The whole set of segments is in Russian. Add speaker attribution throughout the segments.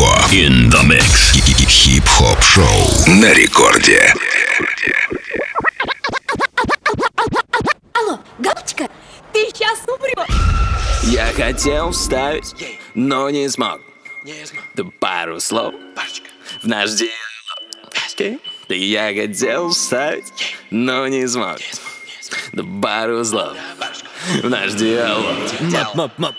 Speaker 1: Фуко. In the mix. Хип-хоп шоу на рекорде.
Speaker 2: Алло, Галочка, ты сейчас умрешь.
Speaker 3: Я хотел вставить, но не смог. Да пару слов в наш диалог. Да я хотел вставить, но не смог. Да пару слов в наш диалог.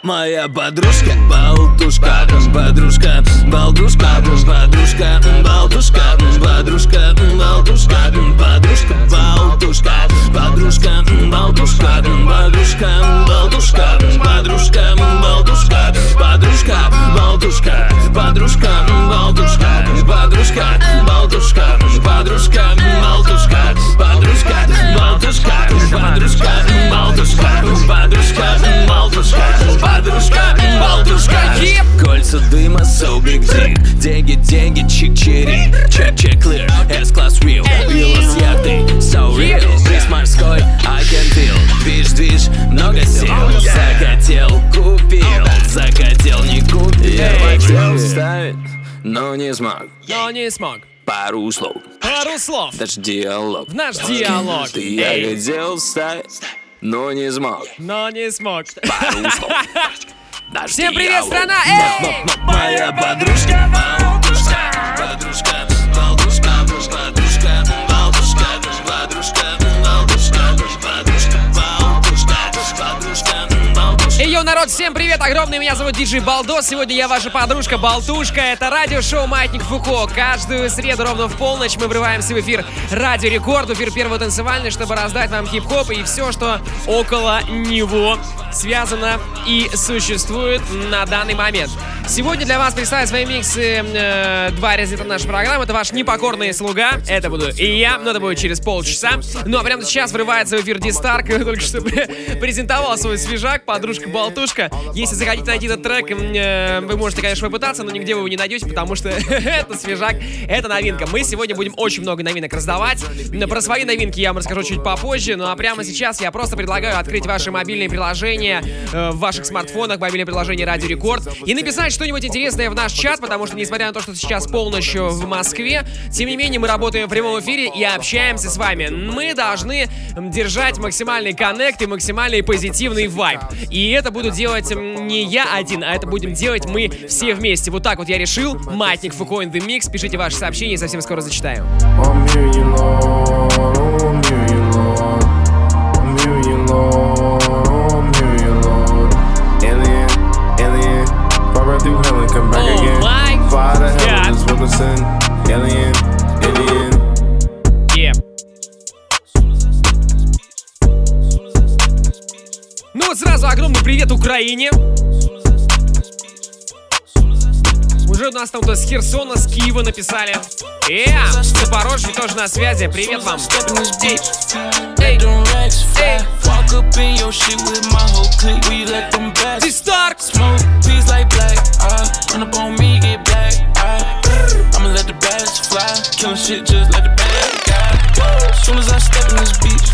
Speaker 3: Моя подружка, болтушка, подружка, болтушка, подружка, болтушка, подружка, болтушка, подружка, болтушка, подружка, болтушка, подружка, болтушка, подружка, болтушка, подружка, болтушка, подружка, болтушка, подружка, болтушка, подружка, подружка, болтушка, подружка, болтушка, подружка, болтушка. Кольца дыма, so big dick. Деньги, деньги, чик-чирик Check, check, clear, S-класс real. Вилла с яхтой, so real. Бриз морской, I can feel Движ, движ, много сил. Захотел, купил. Захотел, не купил. Я хотел вставить, но не смог.
Speaker 4: Но не смог.
Speaker 3: Пару слов,
Speaker 4: Пару слов.
Speaker 3: даже диалог
Speaker 4: В наш диалог.
Speaker 3: Ты я хотел вставить, но не смог
Speaker 4: но не смог.
Speaker 3: Пару слов Даже
Speaker 4: Всем привет, страна! Эй!
Speaker 3: Моя подружка, подружка, подружка,
Speaker 4: Йоу, народ, всем привет, огромный, меня зовут Диджей Балдос, сегодня я ваша подружка Болтушка, это радиошоу Маятник Фуко, каждую среду ровно в полночь мы врываемся в эфир Радио Рекорд, эфир первого танцевальный, чтобы раздать вам хип-хоп и все, что около него связано и существует на данный момент. Сегодня для вас представят свои миксы э, два резидента нашей программы, это ваш непокорный слуга, это буду и я, но это будет через полчаса, ну а прямо сейчас врывается в эфир Дистарк, только что презентовал свой свежак, подружка-болтушка. Если захотите найти этот трек, э, вы можете, конечно, попытаться, но нигде вы его не найдете, потому что это свежак, это новинка. Мы сегодня будем очень много новинок раздавать. Про свои новинки я вам расскажу чуть попозже, ну а прямо сейчас я просто предлагаю открыть ваши мобильные приложения э, в ваших смартфонах, мобильное приложение Радио Рекорд, и написать что-нибудь интересное в наш чат, потому что, несмотря на то, что сейчас полночь в Москве, тем не менее мы работаем в прямом эфире и общаемся с вами. Мы должны держать максимальный коннект и максимальный позитивный вайб. И это буду делать не я один, а это будем делать мы все вместе. Вот так вот я решил. Маятник Фуко in the Mix. Пишите ваши сообщения, совсем скоро зачитаю.
Speaker 5: Fly to hell and just listen. Alien, alien.
Speaker 4: Yeah. Ну вот сразу огромный привет Украине. Уже у нас там кто с Херсона, с Киева написали. Э, Запорожье тоже на связи. Привет вам. Эй, эй,
Speaker 6: Walk up in your shit with my whole clique. We let them
Speaker 4: ты Старк.
Speaker 6: smoke. Peace like black. Uh, run up on me, get black. Uh, I'ma let the best fly. Killing shit just like the bad guy. Soon as I step in this beach,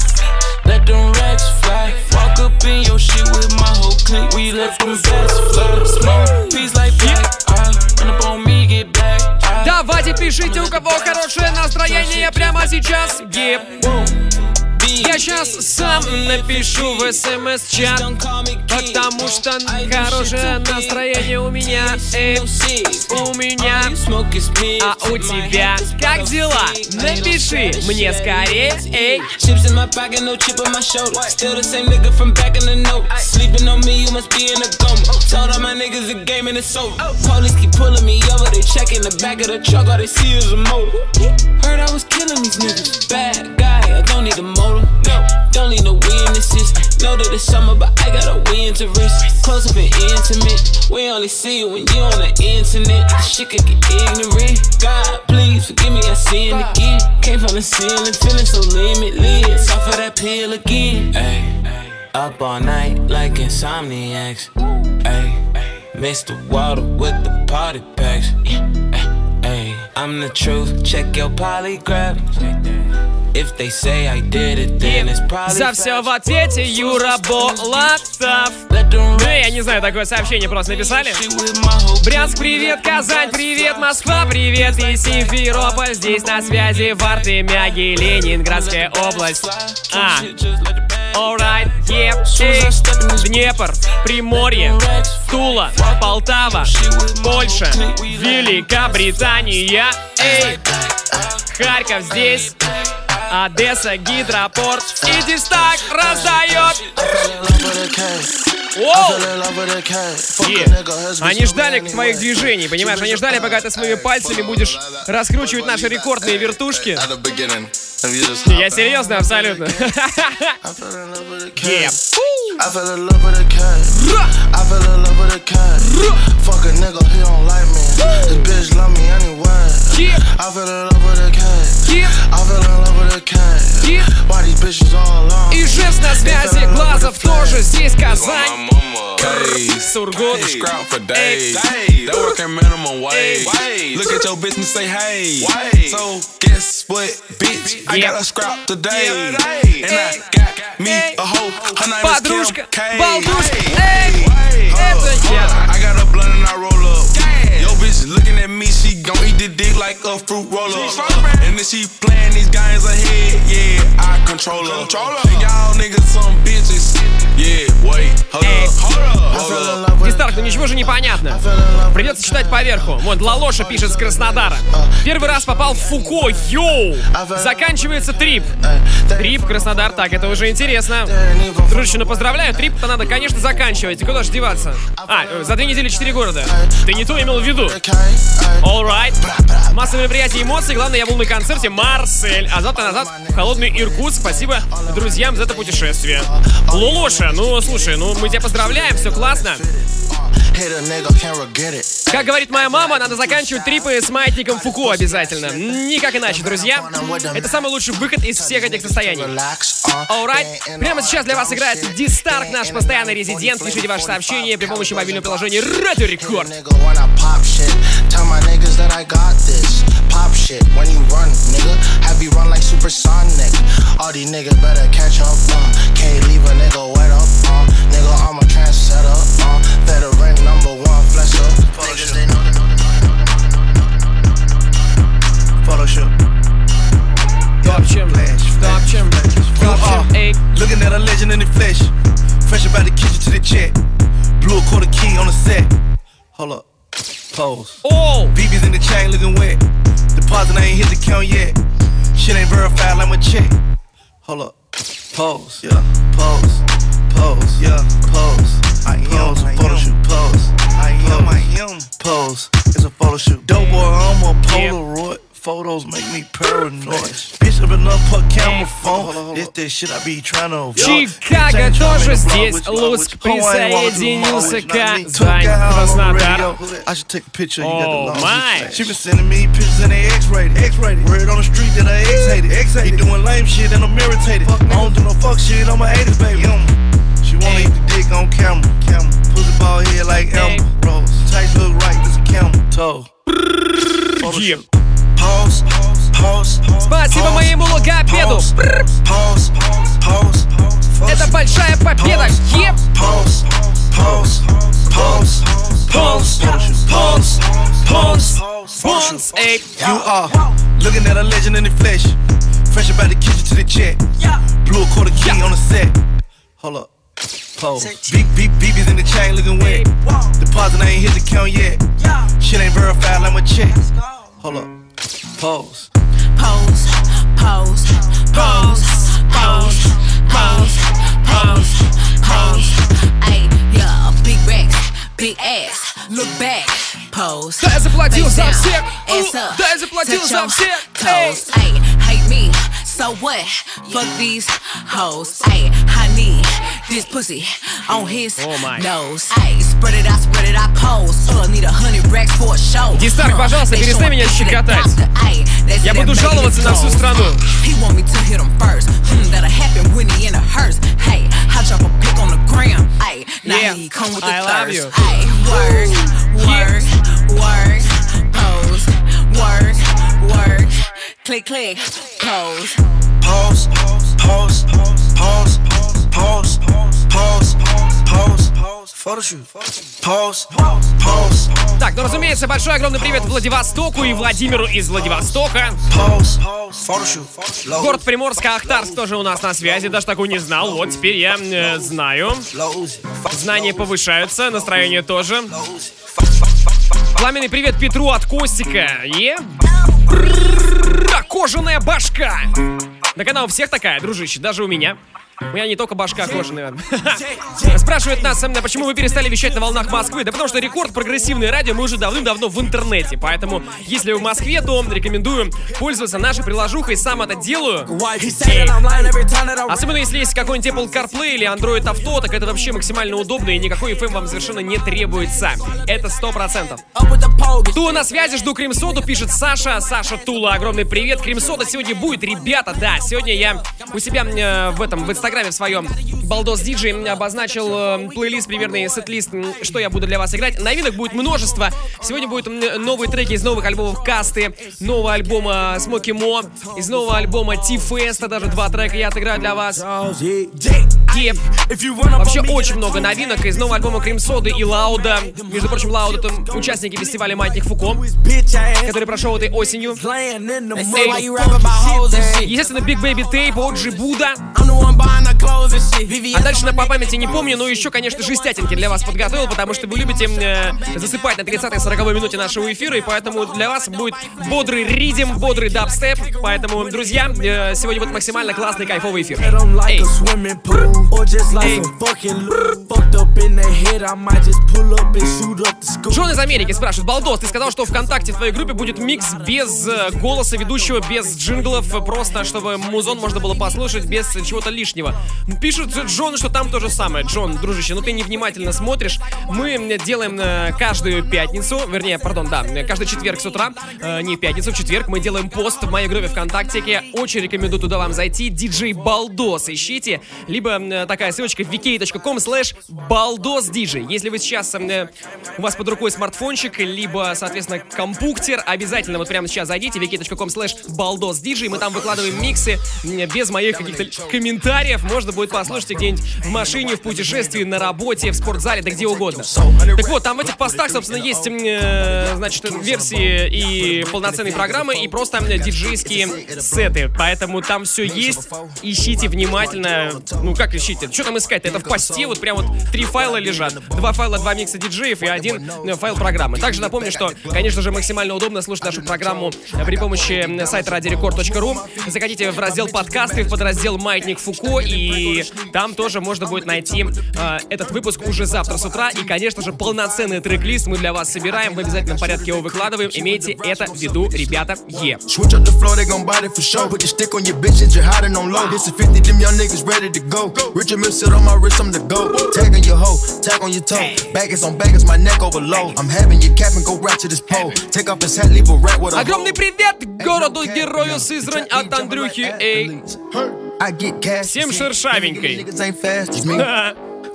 Speaker 6: let them racks fly. Walk up in your shit with my whole clique. We let them best fly. Smoke. Peace like black. Uh, run up on me, get black. Uh,
Speaker 4: Давайте пишите, у кого хорошее настроение прямо сейчас. Еп. Я сейчас сам напишу в смс-чат, потому что хорошее настроение у меня, эй, у меня, а у тебя как дела? Напиши мне скорее, эй.
Speaker 6: In the back of the truck, all they see is a motor. Heard I was killing these niggas. Bad guy, I don't need a motor. No, don't need no witnesses. Know that it's summer, but I got a win to risk. Close up and intimate. We only see you when you on the internet. This shit could get ignorant. God, please forgive me, I sinned again. Came from the ceiling, feeling so limitless. Off of that pill again. Ay, up all night like insomniacs. Ay, mix the water with the party packs. Ay, I'm the truth, check your polygraph.
Speaker 7: If they say I did it, then it's probably
Speaker 4: За все в ответе Юра Болотов. Ну, я не знаю, такое сообщение просто написали. Брянск, привет, Казань, привет, Москва, привет и Симферополь. Здесь на связи в Артемяге, Ленинградская область. А, alright, yeah, эй. Днепр, Приморье, Тула, Полтава, Польша, Великобритания, эй. Харьков здесь, Одесса, Гидропорт и Дистак раздает. Они ждали твоих движений, понимаешь? Они ждали, пока ты своими пальцами будешь раскручивать наши рекордные вертушки. Я серьезно, абсолютно.
Speaker 8: I fell in love with a cat. I fell in love with a cat. Fuck a nigga, he don't like me. This bitch love me anyway. I fell in love with a cat.
Speaker 4: Е.
Speaker 8: I fell in love with a cat.
Speaker 4: Е.
Speaker 8: Why these bitches all on?
Speaker 4: И Жевс на связи, Глазов тоже здесь, Казань,
Speaker 9: Days.
Speaker 4: Сургут.
Speaker 9: Scrap for days.
Speaker 4: Hey.
Speaker 9: They working minimum wage.
Speaker 4: Hey.
Speaker 9: Look at your bitch and say, hey.
Speaker 4: Hey.
Speaker 9: So guess what, bitch? I
Speaker 4: Yeah.
Speaker 9: got a scrap today.
Speaker 4: Yeah.
Speaker 9: And I
Speaker 4: Hey.
Speaker 9: got me
Speaker 4: Hey.
Speaker 9: a hoe. Her name
Speaker 4: Подружка,
Speaker 9: is Kim K.
Speaker 4: болтушка,
Speaker 9: Hey.
Speaker 4: эй,
Speaker 9: Hey.
Speaker 4: это я.
Speaker 9: I got a blunt and I roll up. Yo, bitch looking at me, she gon' eat the dick like a fruit roller. And then she playing these games ahead, yeah, I control her. And y'all niggas some bitches.
Speaker 4: Дистарк, ну ничего же не понятно. Придется читать поверху. Вот Лалоша пишет с Краснодара. Первый раз попал в Фуко, йоу! Заканчивается трип. Трип, Краснодар, так, это уже интересно. Дружище, ну поздравляю, трип-то надо, конечно, заканчивать. Куда же деваться? А, э, за две недели четыре города. Ты не то имел в виду.
Speaker 8: a cat. Ay,
Speaker 4: Alright. Массовое мероприятие эмоций. Главное, я был на концерте Марсель. А завтра назад в холодный Иркутск. Спасибо друзьям за это путешествие. Лолоша, ну слушай, ну мы тебя поздравляем, все классно. Как говорит моя мама, надо заканчивать трипы с маятником Фуко обязательно. Никак иначе, друзья. Это самый лучший выход из всех этих состояний. Alright. Прямо сейчас для вас играет. Дистарк, наш постоянный резидент.
Speaker 8: 40,
Speaker 4: Пишите ваши
Speaker 8: 45,
Speaker 4: сообщения при помощи
Speaker 8: 45,
Speaker 4: мобильного приложения Радио Рекорд.
Speaker 8: Tell my niggas that I got this. Pop shit when you run, nigga. Have you run like supersonic? All these niggas better catch up, uh. Can't leave a nigga wet up, uh. Nigga, I'm a trendsetter, uh. Veteran number one flexer.
Speaker 10: Pose.
Speaker 4: оу.
Speaker 10: BB's in the chain looking wet. Deposit I ain't hit the count yet. Shit ain't verified like my check. Hold up. Pose. Yeah. Pose. Pose. Yeah. Pose. I am a photo shoot. Pose. I am. I am. Pose. It's a photo shoot. Dope boy, I'm a Polaroid Photos make me paranoid. Bitch, up enough put camera phone. This that shit I be trying to avoid.
Speaker 4: Чикаго тоже здесь. Луск присоединился к Казань, Краснодар.
Speaker 10: I should take a picture. You got the
Speaker 4: Oh
Speaker 10: long
Speaker 4: my.
Speaker 10: flash. She been sending me pictures in the X-rated. X-rated. Word on the street that I X-hated. X-hated. He doing lame shit and I'm irritated. I don't do no fuck shit. I'm a 80s baby. She wanna eat the dick on camera. Camera. Pussy ball head like
Speaker 4: Hey.
Speaker 10: Elmer. Rose. Tights look right. This a camel. Toe.
Speaker 4: Ем.
Speaker 10: Pause. Pause.
Speaker 4: Спасибо моему логопеду. Бррр.
Speaker 10: Pause. Pause.
Speaker 4: Это большая победа. Еп.
Speaker 10: Pause. Pause. Pause.
Speaker 4: Понс, понс, понс, понс. Эй,
Speaker 10: You are looking at a legend in the flesh. Fresh about the kitchen to the check. Blew a quarter key on the set. Hold up. Pose. Beep, beep, BB's in the chain looking wet. Deposit ain't hit the count yet. Shit ain't verified like my check. Hold up. Pose.
Speaker 11: Pose, pose, pose, pose, pose, pose, pose. Ayy, yeah, big racks, big ass. Look back, pose.
Speaker 4: That is a
Speaker 11: black
Speaker 4: heels
Speaker 11: I'm
Speaker 4: sick.
Speaker 11: Ass up.
Speaker 4: That is
Speaker 11: a
Speaker 4: black
Speaker 11: heels
Speaker 4: I'm sick.
Speaker 11: Toes. Ayy, hate me. So what? Fuck these hoes. Ayy, I need this pussy on his
Speaker 4: oh,
Speaker 11: nose.
Speaker 4: Ayy,
Speaker 11: Гейстарк,
Speaker 4: пожалуйста, перестань меня щекотать. Я буду жаловаться на всю страну. Yeah, I love you.
Speaker 11: Click, click, pose.
Speaker 8: Pose, pose, pose, pose, pose, pose, pose.
Speaker 4: Так, ну разумеется, большой огромный привет Владивостоку и Владимиру из Владивостока. Город Приморска, Ахтарск тоже у нас на связи, даже такую не знал, вот теперь я э, знаю. Знания повышаются, настроение тоже.
Speaker 8: Пламенный привет Петру от Костика. И...
Speaker 4: Кожаная башка! На канал у всех такая, дружище, даже у меня. У меня не только башка кожаная. Спрашивают нас, почему вы перестали вещать на волнах Москвы? Да потому что рекорд прогрессивное радио мы уже давным-давно в интернете. Поэтому, если вы в Москве, то рекомендую пользоваться нашей приложухой. Сам это делаю. Особенно если есть какой-нибудь Apple CarPlay или Android Auto, так это вообще максимально удобно и никакой FM эм вам совершенно не требуется. Это сто процентов. Тула на связи, жду Кремсоду, пишет Саша. Саша Тула, огромный привет. Кримсода сегодня будет, ребята, да. Сегодня я у себя э, в этом, в инстаграме в своем Балдос Диджей обозначил э, плейлист, примерный сет-лист, что я буду для вас играть. Новинок будет множество. Сегодня будут новые треки из новых альбомов Касты, нового альбома Смоки Мо, из нового альбома Ти-Феста, даже два трека я отыграю для вас. И вообще очень много новинок из нового альбома Крем Соды и Лауда. Между прочим, Лауда это участники фестиваля Маятник Фуко, который прошел этой осенью. Естественно, Big Baby Tape, Оджи Буда. А дальше на по памяти не помню, но еще, конечно, жестятинки для вас подготовил, потому что вы любите э, засыпать на 30-40 минуте нашего эфира, и поэтому для вас будет бодрый ридим, бодрый дабстеп. Поэтому, друзья, э, сегодня будет максимально классный, кайфовый эфир. Эй. Эй. Джон из Америки спрашивает, Балдос, ты сказал, что ВКонтакте в твоей группе будет микс без э, голоса ведущего, без джинглов, э, просто чтобы музон можно было послушать без чего-то лишнего. Пишет Джон, что там то же самое. Джон, дружище, ну ты невнимательно смотришь. Мы делаем э, каждую пятницу, вернее, пардон, да, каждый четверг с утра, э, не в пятницу, в четверг мы делаем пост в моей группе ВКонтакте. Я очень рекомендую туда вам зайти. Диджей Балдос ищите, либо э, такая ссылочка vk.com slash балдос диджей. Если вы сейчас э, у вас под рукой смартфончик, либо, соответственно, компуктер, обязательно вот прямо сейчас зайдите vk.com slash балдос диджей. Мы там выкладываем миксы без моих каких-то комментариев. Можно будет послушать где-нибудь в машине, в путешествии, на работе, в спортзале, да где угодно. Так вот, там в этих постах, собственно, есть, э, значит, версии и полноценной программы, и просто м, диджейские сеты. Поэтому там все есть. Ищите внимательно. Ну, как ищите? Что там искать? Это в посте вот прям вот три файла лежат. Два файла, два микса диджеев и один э, файл программы. Также напомню, что, конечно же, максимально удобно слушать нашу программу э, при помощи сайта радиорекорд.ру. Заходите в раздел подкасты, в подраздел Маятник Фуко, и там тоже можно будет найти э, этот выпуск уже завтра с утра. И, конечно же, полноценный трек-лист мы для вас собираем. В обязательном порядке его выкладываем. Имейте это в виду, ребята. Е.
Speaker 12: Switch up the floor, they gon' bite it for sure. Put the stick on your bitch and you're hiding on low. This is 50, them young niggas ready to go. Richard Mill sit on my wrist, I'm the go. Tag on your hoe, tag on your toe. Baggers on baggers, my neck over low. I'm having your cap and go right to this pole. Take off his hat, leave a rat with a
Speaker 4: Огромный привет городу-герою Сызрань от Андрюхи. Эй.
Speaker 12: I get cash.
Speaker 4: Всем шершавенькой.
Speaker 12: Niggas ain't fast as me.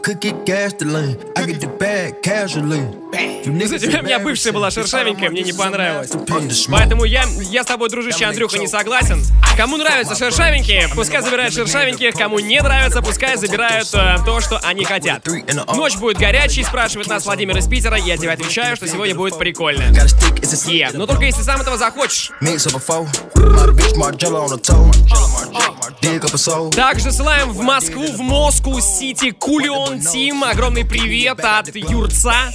Speaker 12: Could get gas to lean. I get the bag casually.
Speaker 4: Кстати, у меня бывшая была шершавенькая, мне не понравилось. Поэтому я, я с тобой, дружище Андрюха, не согласен. Кому нравятся шершавенькие, пускай забирают шершавеньких. Кому не нравится, пускай забирают э, то, что они хотят. Ночь будет горячей, спрашивает нас Владимир из Питера. Я тебе отвечаю, что сегодня будет прикольно. Е, но только если сам этого захочешь. Также ссылаем в Москву, в Москву Сити Кулион Тим. Огромный привет от Юрца.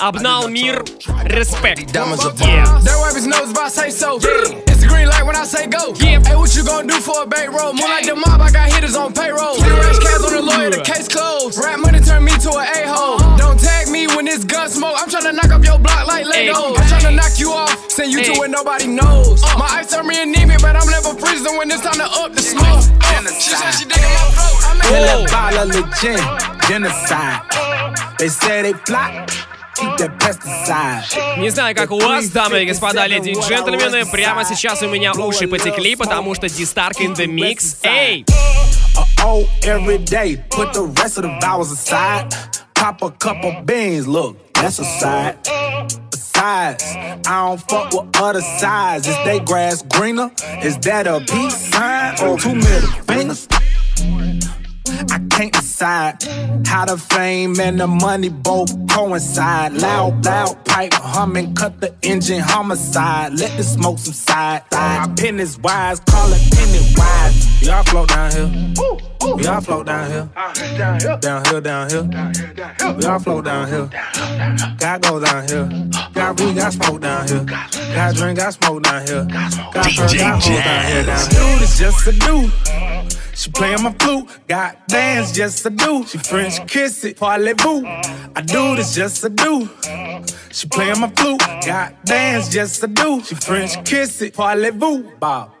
Speaker 4: Обнал мир. Респект.
Speaker 12: Diamonds are
Speaker 4: Yeah.
Speaker 13: That wipe his nose if I say so. It's the green light when I say go.
Speaker 4: Yeah.
Speaker 13: Hey, what you gonna do for a bankroll? More like the mob, I got hitters on payroll. Three racks cash on the lawyer, the case closed. Rap money turn me to an a-hole. Don't tag me when it's gun smoke. I'm tryna knock up your block like Lego. I'm tryna knock you off, send you to
Speaker 4: Hey.
Speaker 13: where nobody knows. My ice turn me anemic, but I'm never freezing when it's time to up the smoke. Uh, she said she digging my throat. I'm
Speaker 4: Whoa.
Speaker 13: in that bottle of gin, genocide. They say they fly.
Speaker 4: Не знаю, как у вас, дамы и господа, леди и джентльмены, прямо сейчас у меня уши потекли, потому что Дистарк in the mix. Эй!
Speaker 13: A O every day. Put the rest of the vowels aside. Pop a couple beans, look, that's a side. A
Speaker 14: sides. I don't fuck with other sides. Is they grass greener? Is that a peace sign or two middle fingers? I can't decide how the fame and the money both coincide. Loud, loud pipe humming, cut the engine homicide. Let the smoke subside. My pen is wise, call it penny wise. Y'all float down here. Y'all float down here. Down here, down here. Y'all float down here. Got go down here. Got weed, got smoke down here. Got drink, got smoke down here. Got fur, got down here. Down here. Dude, it's just a dude. She playing my flute, got dance, just a do. She French kiss it, parlez-vous. I do this just a do. She playing my flute, got dance, just a do. She French kiss it, parlez-vous. Bob.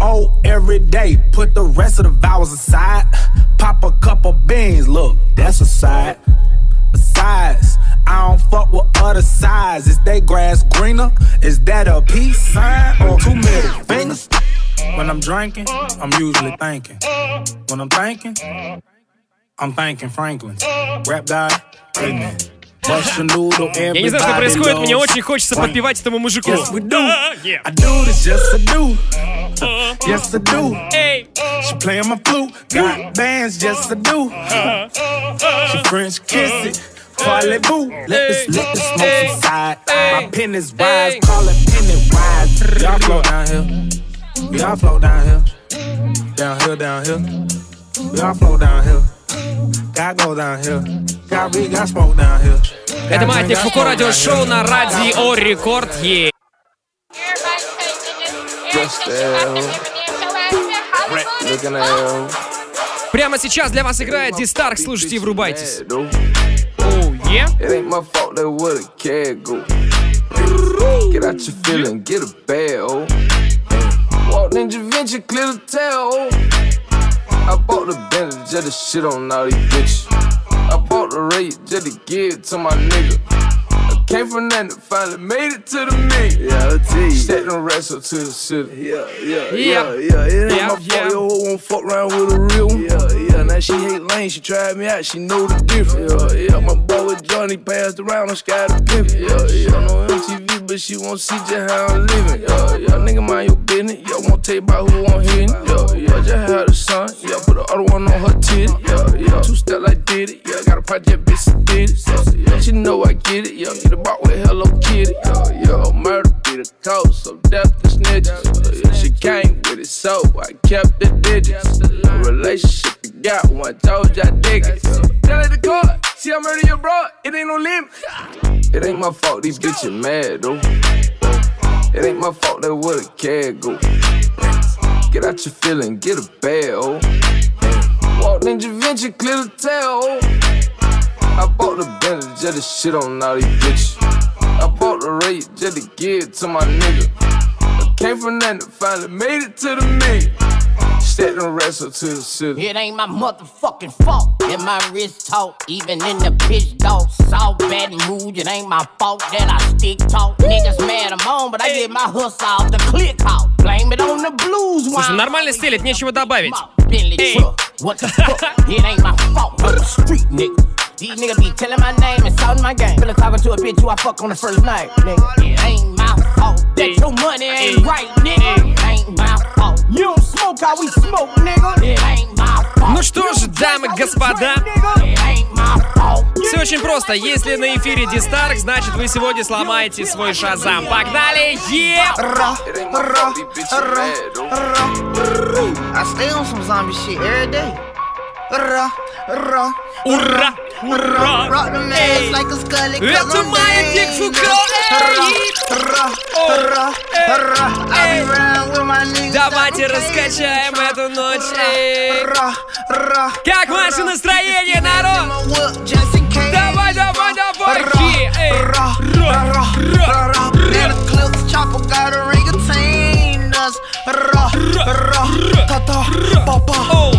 Speaker 14: oh, every day. put the rest of the vowels aside. Pop a couple beans, look, that's a side. Besides, I don't fuck with other sides. Is they grass greener? Is that a peace sign or two middle fingers? When I'm drinking, I'm usually thinking. When I'm thinking, I'm thinking Franklin. Rap guy, amen. Bust a noodle,
Speaker 4: Я не знаю, что
Speaker 14: everybody
Speaker 4: происходит, мне
Speaker 14: loves
Speaker 4: очень хочется
Speaker 14: Frank.
Speaker 4: подпевать этому мужику.
Speaker 14: Yes, we do.
Speaker 4: Да, yeah.
Speaker 14: I do this just to do. Yes, I do.
Speaker 4: Эй,
Speaker 14: She playing my flute, got bands just to do. She French kiss it. Parlez-vous, let this let this smoke subside. My pen is wise, call it penny wise. Y'all float down here, Y'all float down here, down here, down here. Y'all float down here, got go down here, got we got smoke down here.
Speaker 4: это Маятник Фуко радиошоу на Радио Рекорд.
Speaker 15: L.
Speaker 4: Прямо сейчас для вас играет Дистарк, слушайте и врубайтесь.
Speaker 15: Cat go. Get out your feeling, get a bag, oh. Walked in Vinci, clear the tail. I bought the Bentley just to shit on all these bitches. I bought the rate just to give it to my nigga. I came from nothing, finally made it to the million. Yeah, you. Stack them rest up to the city. Yeah, yeah,
Speaker 4: Yeah.
Speaker 15: yeah. It ain't
Speaker 4: Yeah,
Speaker 15: my fault,
Speaker 4: yeah.
Speaker 15: yo, hoe won't fuck around with a real one. Yeah, yeah. Now she hate lane, she tried me out, she know the difference. Yeah, yeah. My boy with Johnny passed around on Sky the Pimp. Yeah, yeah. No MTV, but she won't see just how I'm living. Yeah, yeah. Nigga, mind your business. Yeah, won't tell you about who I'm hitting. Yeah, yeah. Just had a son. Yeah, put the other one on her titty. Yeah, yeah. Two step like did it. Yeah, got a project, bitch, did it. Yeah, yeah. She know I get it. Yeah, get about with Hello Kitty. Yeah, yeah. Murder be the cause, so death is snitches. Yeah, yeah. She came with it, so I kept the digits. A relationship you got one, told dig it. Tell her the court, see I murder your bro, it ain't no limit. It ain't my fault, these bitches mad though. It ain't my fault that where a cat go. Get out your feeling, get a bag, oh. Walked in Vinci, clear the tail. I bought the Bentley just to shit on all these bitches. I bought the rate just to give it to my nigga. I came from nothing, finally made it to the million. Stack them rest up to the city.
Speaker 16: It ain't my motherfucking fault that my wrist talk, even in the bitch dog. Saw bad mood, it ain't my fault that I stick talk. Niggas mad I'm on, but I get my hustle off the click out. Blame it on the blues.
Speaker 4: Слушай, нормально стелит, нечего добавить.
Speaker 16: Bentley
Speaker 4: Эй.
Speaker 16: truck. What the fuck? it ain't my fault. I'm a street nigga. These niggas be telling my name and shouting my game. Feeling talking to a bitch who I fuck on the first night, nigga. It ain't my fault that your money ain't right, nigga. It ain't my fault. You don't smoke how we smoke, nigga. It ain't my fault.
Speaker 4: Ну что ж, дамы и господа,
Speaker 16: It ain't my fault.
Speaker 4: все очень просто. Если на эфире Дистарк, значит вы сегодня сломаете свой шазам. Погнали!
Speaker 8: I stay on some zombie shit every day. Ra,
Speaker 4: Ура!
Speaker 8: Scully.
Speaker 4: Это Маятник Фуко! Эй! Давайте раскачаем эту ночь. Как ваше настроение, народ? Давай, давай, давай! Ра! Ра! Ра!
Speaker 8: Chopper got a ring of us. Ra, ra, ta ta, pa pa.
Speaker 17: Wait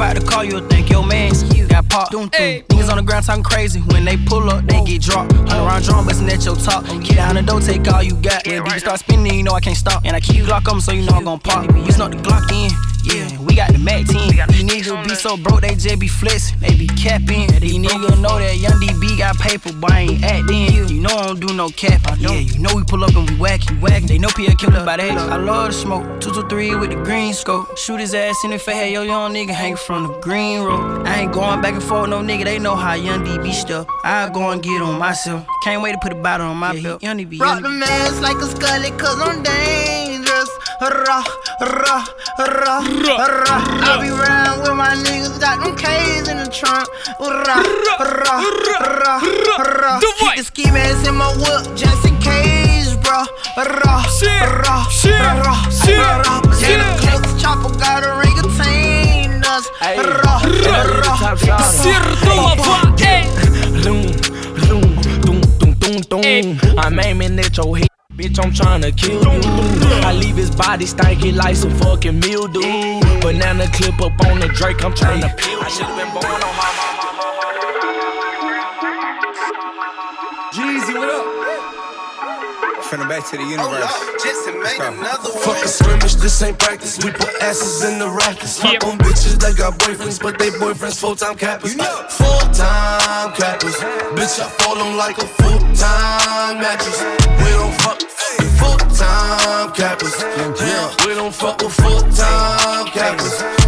Speaker 17: a minute, jump out the you'll think your man got popped. Doom, doom. Niggas on the ground talking crazy. When they pull up, they get dropped. Hunt around drum, bustin' at your top. Get down the door, take all you got. When beat start spinning, you know I can't stop. And I keep Glock on so you know I'm gon' pop. You snuck the Glock in. Yeah, we got the Mac 10. These niggas be so broke, they just be flexing. They be capping. These niggas know that Young DB got paper, but I ain't acting. You know I don't do no cap. Yeah, you know we pull up and we whack you, whack. They know Pierre killed by the I love the smoke. Two two three with the green scope. Shoot his ass in the face. Hey, yo, young nigga hang from the green road. I ain't going back and forth, no nigga. They know how young D be stuff. I go and get on myself. Can't wait to put a bottle on my belt. Young D be
Speaker 18: Rock
Speaker 17: young.
Speaker 18: the mask like a scully, cause I'm dangerous. Rah, rah, rah, rah. I be round with my niggas, got them K's in the trunk. Rah, rah, rah, rah. Keep the ski mask in my whip, just in case, bro. Rah, rah, rah, rah. Potato clips, chopper got a ring contain
Speaker 5: I'm aiming at your head, bitch. I'm trying to kill you. I leave his body stanky like some fucking mildew. Banana clip up on the Drake. I'm trying to peel. I should've been born on.
Speaker 19: Back to the universe.
Speaker 10: Fuck a scrimmage, this ain't practice. We put asses in the rafters. Fuck on bitches that got boyfriends, but they boyfriends full time cappers. Full time cappers. Bitch, I fall them like a full time mattress. We don't fuck full time cappers. Yeah, we don't fuck with full time cappers.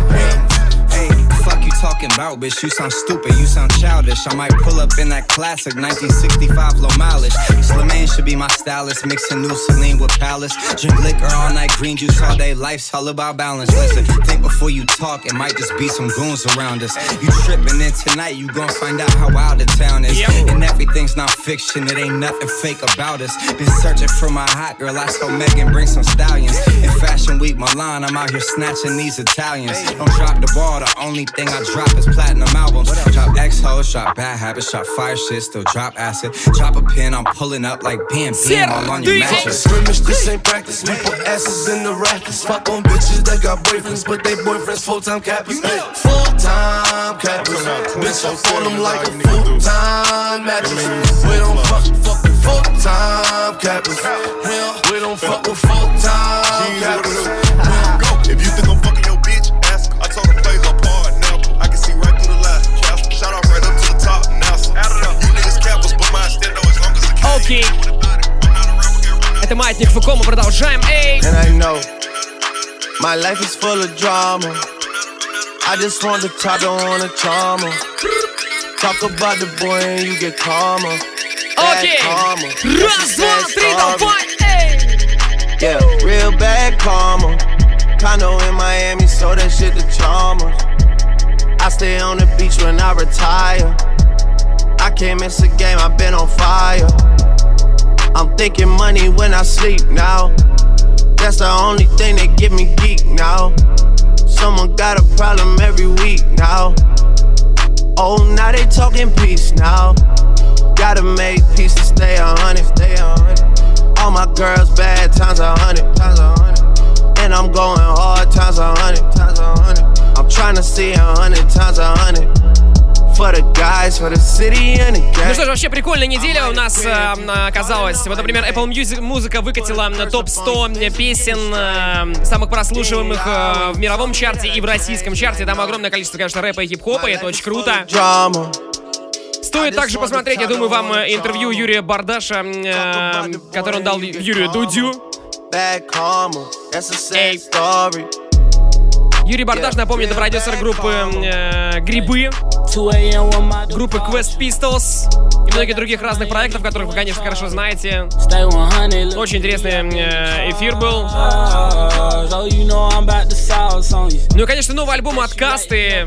Speaker 19: Talking about, bitch? You sound stupid, you sound childish. I might pull up in that classic 1965 low mileage. Slimane should be my stylist, mixing new Celine with Palace. Drink liquor all night, green juice all day. Life's all about balance. Listen, think before you talk, it might just be some goons around us. You tripping in tonight, you gon' find out how wild the town is. And everything's not fiction, it ain't nothing fake about us. Been searching for my hot girl, I told Megan bring some stallions. In Fashion Week Milan, I'm out here snatching these Italians. Don't drop the ball, the only thing I drop is platinum albums. Drop X hoes, drop bad habits, drop fire shit, still drop acid. Drop a pin, I'm pulling up like bam, bam, all on your
Speaker 10: Fuck a
Speaker 19: mattress.
Speaker 10: scrimmage, this ain't practice. We put asses in the rafters. Fuck on bitches that got boyfriends, but they boyfriends full time cappers. Full time cappers. Bitch, I fall them like a full time mattress. We don't fuck, fuck with full time cappers. We don't fuck with full time cappers.
Speaker 4: Окей. Это Маятник Фуко, мы продолжаем. Эй!
Speaker 18: And I know my life is full of drama. I just want the top, don't want a charmer. Talk about the boy and you get calmer. Bad
Speaker 4: Окей.
Speaker 18: karma.
Speaker 4: Раз, два,
Speaker 18: That's
Speaker 4: три,
Speaker 18: story.
Speaker 4: давай! Эй!
Speaker 18: Yeah, real bad karma. Condo in Miami, so that shit the charmer. I stay on the beach when I retire. I can't miss a game, I've been on fire. I'm thinking money when I sleep now. That's the only thing that get me geek now. Someone got a problem every week now. Oh, now they talking peace now. Gotta make peace to stay a hundred, stay a hundred. All my girls bad times a hundred, times a hundred. And I'm going hard times a hundred, times a hundred. I'm trying to see a hundred times a hundred.
Speaker 4: Ну что ж, вообще прикольная неделя у нас э, оказалась. Вот, например, Apple Music музыка выкатила на топ-100 песен э, самых прослушиваемых э, в мировом чарте и в российском чарте. Там огромное количество, конечно, рэпа и хип-хопа, и это очень круто. Стоит также посмотреть, я думаю, вам э, интервью Юрия Бардаша, э, которое он дал Юрию Дудю.
Speaker 18: Bad
Speaker 4: Юрий Бардаш, напомню, это продюсер группы э, Грибы, группы Quest Pistols и многих других разных проектов, которых вы, конечно, хорошо знаете. Очень интересный э, эфир был. Ну и, конечно, новый альбом от Касты.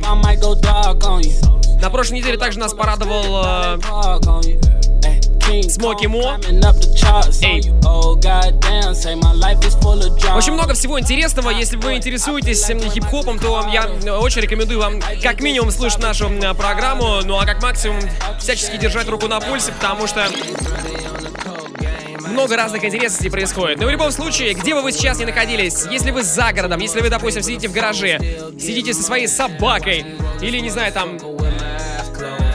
Speaker 4: На прошлой неделе также нас порадовал э, Смоки Мо. Эй. Очень много всего интересного. Если вы интересуетесь хип-хопом, то я очень рекомендую вам как минимум слушать нашу программу, ну а как максимум всячески держать руку на пульсе, потому что много разных интересностей происходит. Но в любом случае, где бы вы сейчас ни находились, если вы за городом, если вы, допустим, сидите в гараже, сидите со своей собакой, или, не знаю, там,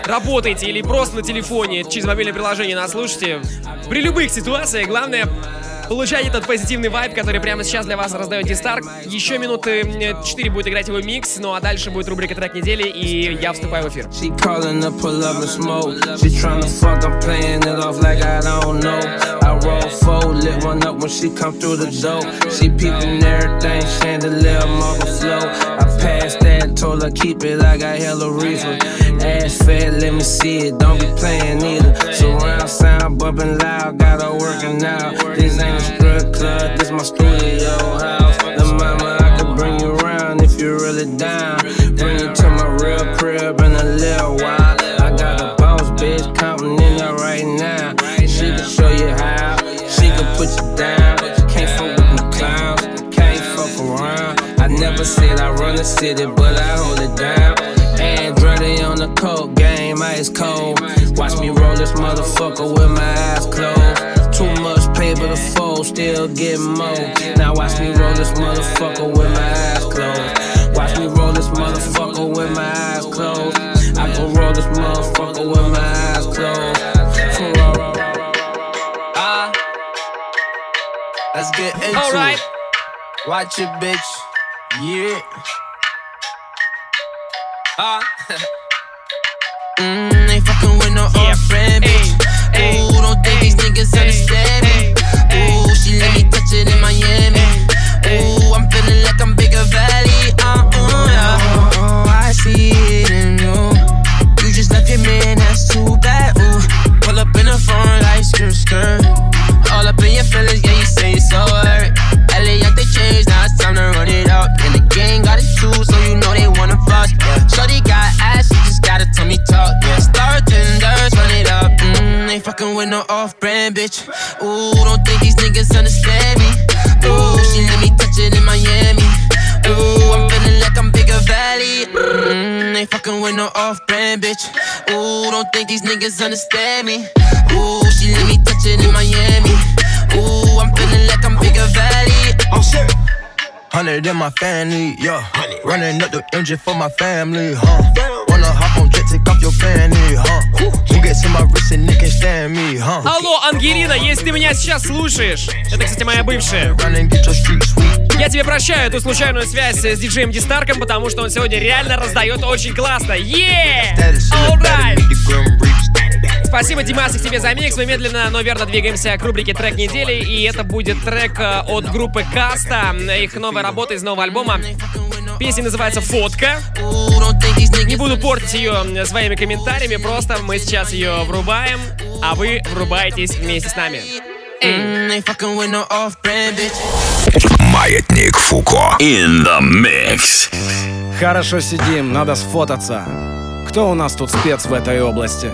Speaker 4: работаете, или просто на телефоне через мобильное приложение нас слушаете, при любых ситуациях, главное получать этот позитивный вайб, который прямо сейчас для вас раздает Дистарк. Еще минуты м, 4 будет играть его микс, ну а дальше будет рубрика трек недели, и я вступаю в эфир.
Speaker 5: Told her keep it, I got hella reason. Ass fat, let me see it, don't be playing either. Surround sound bumping loud, got her working out. This ain't a strip club, this my studio house. The mama, I could bring you around if you're really down. Bring you to my real crib in a little while. I got a boss bitch counting in there right now. She can show you how, she can put you down. Can't fuck with the clowns, can't fuck around. I never said I run the city, but I hold it down. The coke game, ice cold. Watch me roll this motherfucker with my eyes closed. Too much paper to fold, still getting more. Now watch me roll this motherfucker with my eyes closed. Watch me roll this motherfucker with my eyes closed. I can roll this motherfucker with my eyes closed.
Speaker 10: Ah, let's get into
Speaker 4: Alright.
Speaker 10: it. Watch it, bitch. Yeah.
Speaker 4: Ah.
Speaker 7: Mm, niggas understand me. Ooh, she let me touch it in Miami. Ooh, I'm feeling like I'm bigger valley. Uh, uh, yeah. Oh, I see it in you. You just left your man, that's too bad. Ooh, pull up in a phone like skirt, skirt. Bitch. Ooh, don't think these niggas understand me. Ooh, she let me touch it in Miami. Ooh, I'm feeling like I'm bigger valley. Mm, ain't fucking with no off-brand bitch. Ooh, don't think these niggas understand me. Ooh, she let me touch it in Miami. Ooh, I'm feeling like I'm bigger valley.
Speaker 10: I'm serious. Hundred in my family, yeah. Running up the engine for my family, huh? Wanna hop on jet, take off your fanny, huh? Who gets in my wrist and they can't stand me, huh?
Speaker 4: Алло, Ангелина, если ты меня сейчас слушаешь, это, кстати, моя бывшая. Я тебе прощаю эту случайную связь с диджеем Дистарком, потому что он сегодня реально раздает очень классно. Yeah! Alright! Спасибо, Димасик, тебе за микс. Мы медленно, но верно двигаемся к рубрике «Трек недели», и это будет трек э, от группы Каста, их новая работа из нового альбома. Песня называется «Фотка». Не буду портить ее своими комментариями, просто мы сейчас ее врубаем, а вы врубаетесь вместе с нами.
Speaker 1: Маятник Фуко. In the mix.
Speaker 20: Хорошо сидим, надо сфотаться. Кто у нас тут спец в этой области?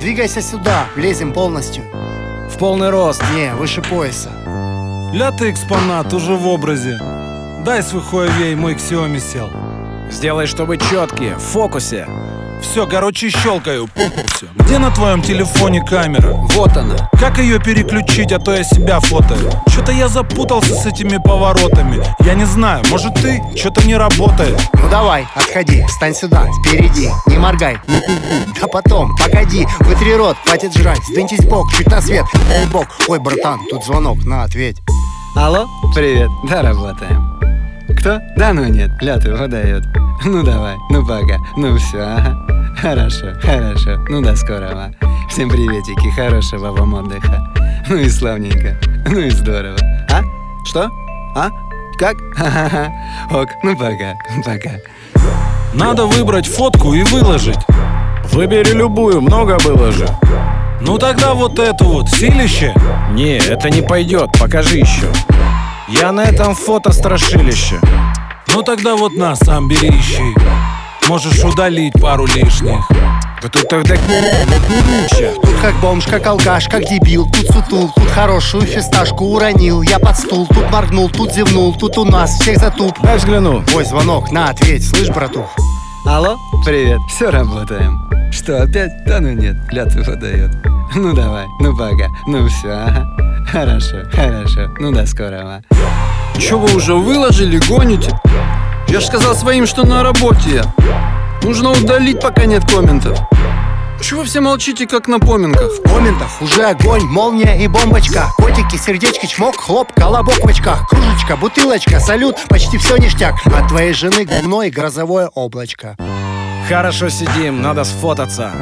Speaker 21: Двигайся сюда, влезем полностью.
Speaker 20: В полный рост.
Speaker 21: Не, выше пояса.
Speaker 22: Ля ты экспонат, уже в образе. Дай свой хуавей, мой Xiaomi сел.
Speaker 20: Сделай, чтобы четкие, в фокусе.
Speaker 22: Все, короче, щелкаю, похуй все. Где на твоем телефоне камера?
Speaker 20: Вот она.
Speaker 22: Как ее переключить, а то я себя фотою? Что-то я запутался с этими поворотами. Я не знаю, может ты? Что-то не работает.
Speaker 21: Ну давай, отходи, встань сюда, впереди, не моргай. Да потом, погоди, вытри рот, хватит жрать, сдвиньтесь бок, чуть на свет. Ой, бок, ой, братан, тут звонок, на, ответь.
Speaker 23: Алло, привет, да, работаем. Кто? Да ну нет, лятый выдает. Ну давай, ну пока, ну все, ага. Хорошо, хорошо, ну до скорого. Всем приветики, хорошего вам отдыха. Ну и славненько, ну и здорово. А? Что? А? Как? Ха-ха-ха. Ок, ну пока, пока.
Speaker 22: Надо выбрать фотку и выложить.
Speaker 20: Выбери любую, много выложи.
Speaker 22: Ну тогда вот эту вот, силище.
Speaker 20: Не, это не пойдет, покажи еще. Я на этом фото страшилище.
Speaker 22: Ну тогда вот на, сам бери ищи. Можешь удалить пару лишних.
Speaker 20: Да тут тогда
Speaker 21: Тут как бомж, как алкаш, как дебил. Тут сутул, тут хорошую фисташку уронил. Я под стул, тут моргнул, тут зевнул. Тут у нас всех затуп.
Speaker 20: Дай взгляну.
Speaker 21: Ой, звонок, на, ответь, слышь, братух
Speaker 23: Алло, привет, все работаем. Что, опять? Да ну нет, клятвы выдает. Ну давай, ну пока, ну все, ага. Хорошо, хорошо, ну до скорого.
Speaker 24: Че вы уже выложили, гоните? Я ж сказал своим, что на работе я. Нужно удалить, пока нет комментов. Чего вы все молчите, как на поминках?
Speaker 21: В комментах уже огонь, молния и бомбочка Котики, сердечки, чмок, хлоп, колобок в очках Кружечка, бутылочка, салют, почти все ништяк От твоей жены говно и грозовое облачко
Speaker 20: Хорошо сидим, надо сфотаться.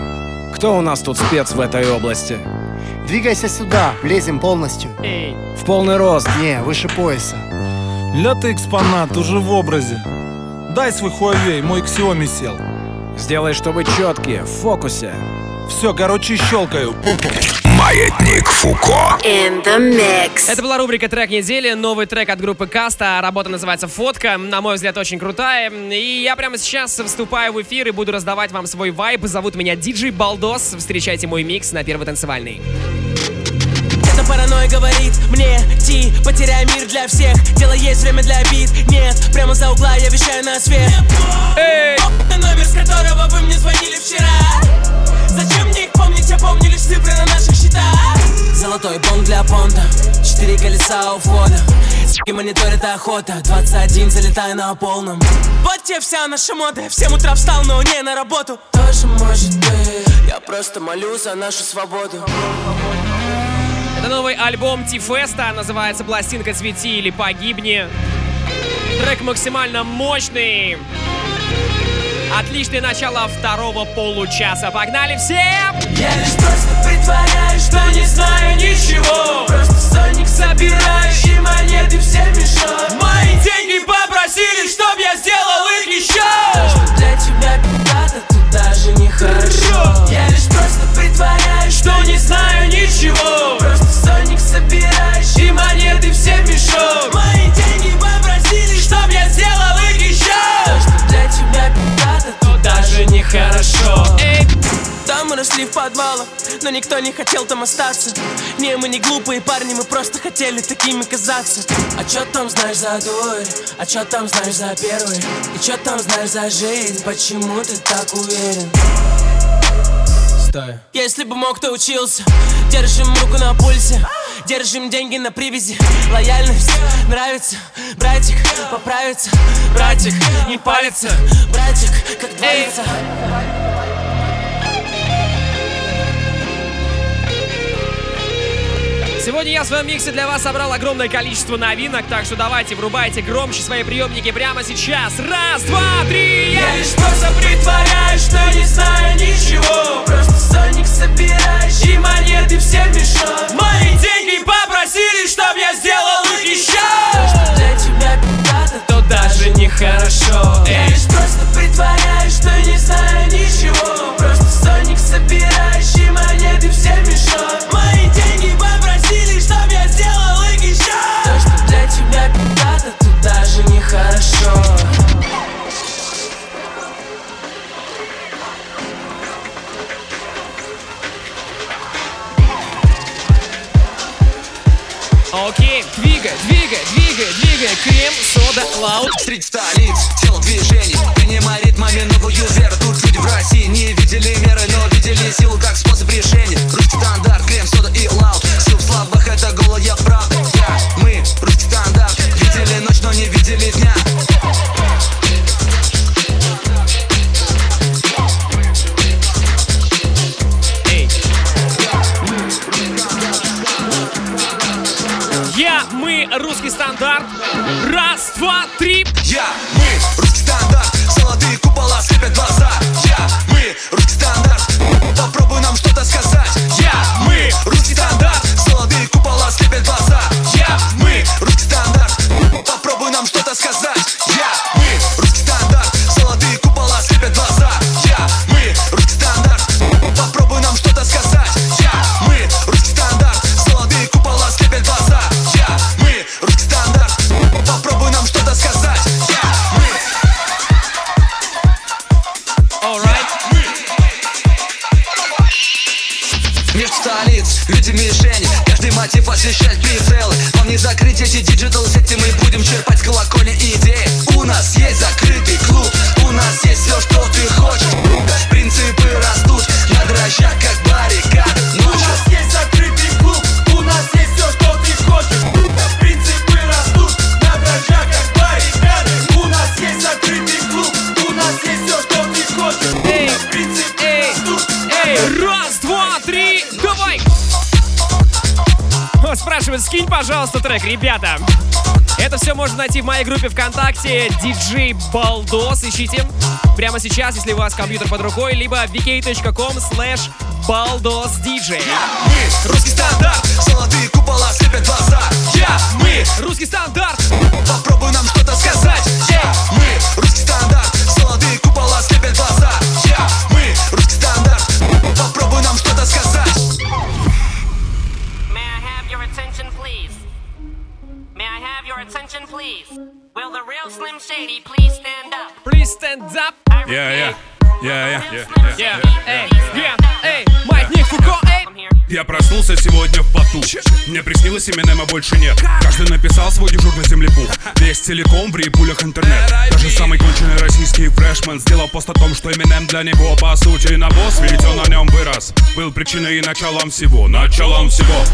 Speaker 20: Кто у нас тут спец в этой области?
Speaker 21: Двигайся сюда, влезем полностью.
Speaker 20: В полный рост.
Speaker 21: Не, выше пояса.
Speaker 22: Ля ты экспонат, уже в образе. Дай свой Huawei, мой Xiaomi сел.
Speaker 20: Сделай, чтобы четкие, в фокусе.
Speaker 22: Все, короче, щелкаю.
Speaker 1: Маятник Фуко.
Speaker 25: In the mix.
Speaker 4: Это была рубрика «Трек недели», новый трек от группы Каста, работа называется «Фотка», на мой взгляд, очень крутая. И я прямо сейчас вступаю в эфир и буду раздавать вам свой вайб. Зовут меня Диджей Балдос, встречайте мой микс на Первый танцевальный.
Speaker 7: Паранойя говорит мне Ти, потеряй мир для всех Дело есть, время для обид Нет, прямо за угла я вещаю на свет. Эй! Номер, с которого вы мне звонили вчера. Зачем мне их помнить, я помню лишь цифры на наших счетах. Золотой бонг для понта Четыре колеса у входа. И мониторит охота. 21 залетаю на полном. Вот тебе вся наша мода. В 7 утра встал, но не на работу. Тоже может быть. Я просто молю за нашу свободу.
Speaker 4: Это новый альбом Ти-Феста, называется «Пластинка цвети или погибни». Трек максимально мощный. Отличное начало второго получаса. Погнали все!
Speaker 7: Я лишь просто притворяюсь, что не знаю ничего Просто сольник собираю и монеты всем мешаю
Speaker 4: Мои деньги попросили, чтоб я сделал их еще!
Speaker 7: Что для тебя когда-то тут даже не хорошо Я лишь просто притворяюсь, что не знаю ничего Просто собираешь и монеты всем мешок Мои деньги попросили, чтоб я сделал их еще Что для тебя когда-то тут даже не хорошо Эй! Там мы росли в подвалах, но никто не хотел там остаться Не, мы не глупые парни, мы просто хотели такими казаться А чё там знаешь за дурь? А чё там знаешь за первый? И чё там знаешь за жизнь? Почему ты так уверен? Стой. Если бы мог, то учился. Держим руку на пульсе. Держим деньги на привязи. Лояльность нравится. Братик, поправится Братик, не палится. Братик, как говорится
Speaker 4: Сегодня я в своем миксе для вас собрал огромное количество новинок, так что давайте врубайте громче свои приемники прямо сейчас. Раз, два, три!
Speaker 7: Я лишь просто притворяюсь, что не знаю ничего Просто сольник собираешь и монеты всем мешок
Speaker 4: Мои деньги попросили, чтоб я сделал их еще!
Speaker 7: То, что для тебя когда-то,
Speaker 4: то даже нехорошо
Speaker 7: Я лишь просто притворяюсь, что не знаю ничего Просто сольник собираешь
Speaker 4: двигай, двигай, двигай, Крем, сода, лаут
Speaker 26: Стрит столиц, тел движений Принимай ритмами новую веру. Тут люди в России не видели меры Но видели силу как способ решения. Русский стандарт, крем, сода
Speaker 4: пожалуйста, трек, ребята. Это все можно найти в моей группе ВКонтакте DJ Балдос. Ищите прямо сейчас, если у вас компьютер под рукой, либо vk.com slash baldosdj.
Speaker 26: Мы русский стандарт, золотые купола слепят глаза. Я, мы
Speaker 4: русский стандарт.
Speaker 26: Попробуй нам что-то сказать. Я, мы русский
Speaker 25: Shady, please stand up.
Speaker 4: Please stand up.
Speaker 27: Yeah. Yeah, yeah, yeah, yeah.
Speaker 4: yeah. yeah. yeah. yeah. yeah. yeah. yeah.
Speaker 27: Я проснулся сегодня в поту. Мне приснилось Эминема больше нет. Каждый написал свой дежурный землепух Весь целиком в репулях интернет. Даже самый конченый российский фрешмен Сделал пост о том, что Эминем для него по сути на босс Ведь он на нем вырос. Был причиной и началом всего Началом всего.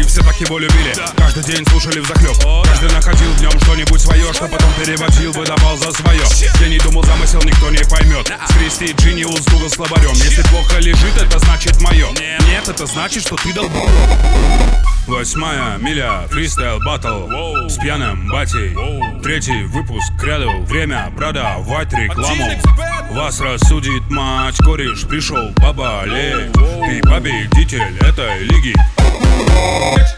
Speaker 27: И все так его любили. Каждый день слушали взахлеб Каждый находил в нем что-нибудь свое Что потом переводил, выдавал за свое Я не думал замысел никто не поймет Скрестить Джиниус с Google словарем. Если плохо лежит, это значит мое Нет, это значит, что ты долб... Восьмая миля, фристайл батл С пьяным батей. Третий выпуск к ряду Время продавать рекламу. Вас рассудит мать. Кореш пришел поболеть. Ты победитель этой лиги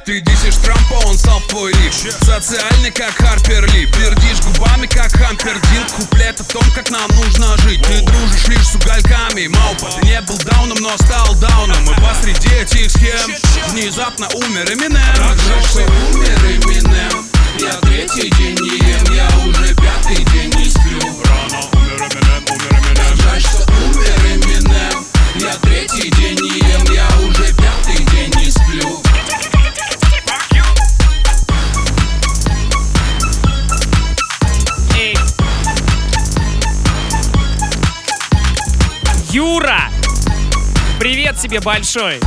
Speaker 9: Ты дисишь Трампа, он в твой лиф Социальный, как Харпер Ли. Пердишь губами, как Хампер Дил Куплет о том, как нам нужно жить. Ты дружишь лишь с угольками. Маупа, ты не был дауном, но стал дауном. И посреди этих схем. Внезапно умер Эминем. Как жаль, что умер Эминем? Я третий день не ем, я уже пятый день не сплю
Speaker 4: Привет тебе большой!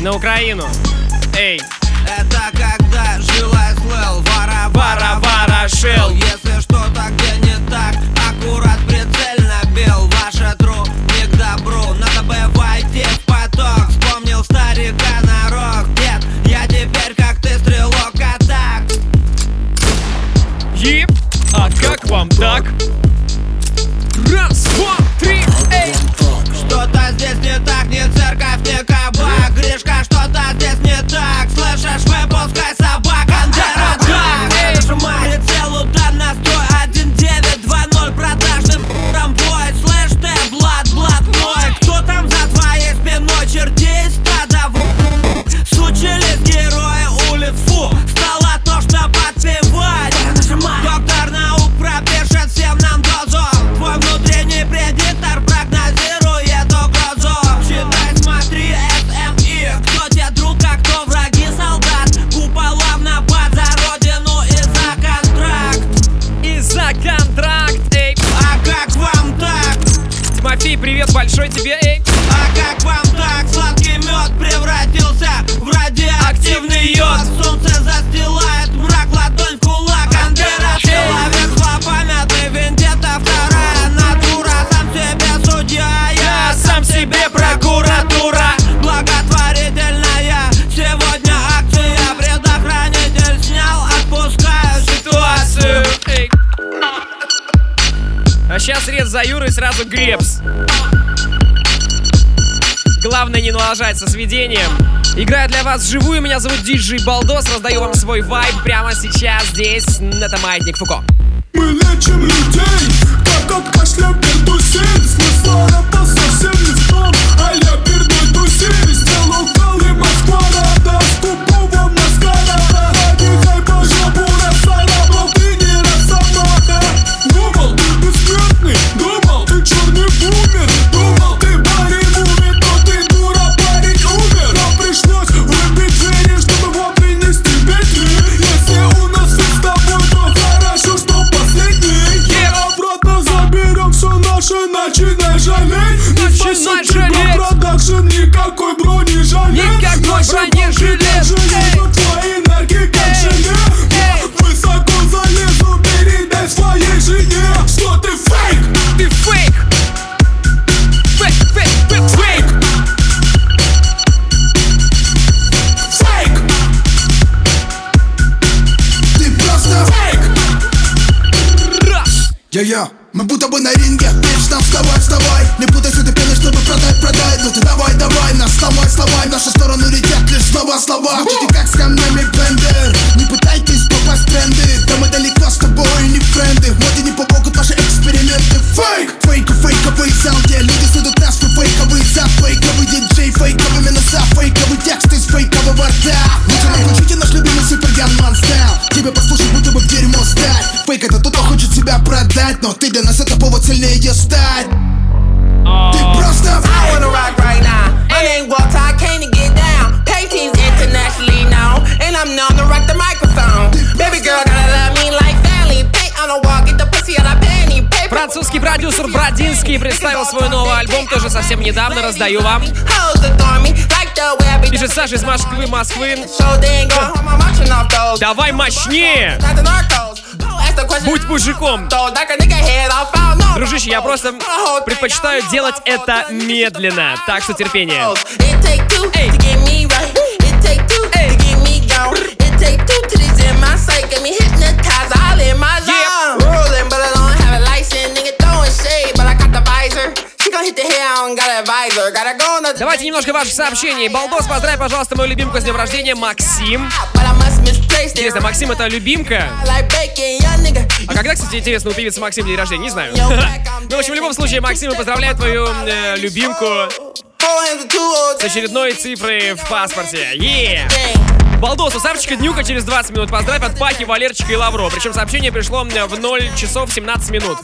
Speaker 4: На Украину! Эй!
Speaker 28: Это когда жила слыл вара
Speaker 4: Вара, вара, шел.
Speaker 28: Если что-то где не так Аккурат прицельно бил Ваше тру не к добру Надо бы войти в поток Вспомнил старика на рог Дед, я теперь как ты стрелок А так
Speaker 4: Еп! А как вам так? Раз, два,
Speaker 28: не так, не церковь, не
Speaker 4: Сразу гребс. Главное не налажать со сведением. Играю для вас живую, меня зовут Диджей Балдос, раздаю вам свой вайб прямо сейчас здесь, на это Маятник Фуко.
Speaker 29: Мы лечим людей, как от кашля пердусей Смысла рэпа совсем не
Speaker 30: лишь слова, Будете как с
Speaker 4: совсем недавно, раздаю вам. Пишет Саша из Москвы, Москвы. Давай мощнее! Будь мужиком! Дружище, я просто предпочитаю делать это медленно, так что терпение.
Speaker 18: It
Speaker 4: Давайте немножко ваших сообщений. Балдос, поздравь, пожалуйста, мою любимку с днем рождения, Максим. Интересно, Максим это любимка? А когда, кстати, интересно, у певицы Максим день рождения? Не знаю. Ну, в общем, в любом случае, Максим, мы поздравляем твою э, любимку с очередной цифрой в паспорте. Е! Балдос, у Савчика днюха через 20 минут. Поздравь от Пахи, Валерчика и Лавро. Причем сообщение пришло мне в 0 часов 17 минут.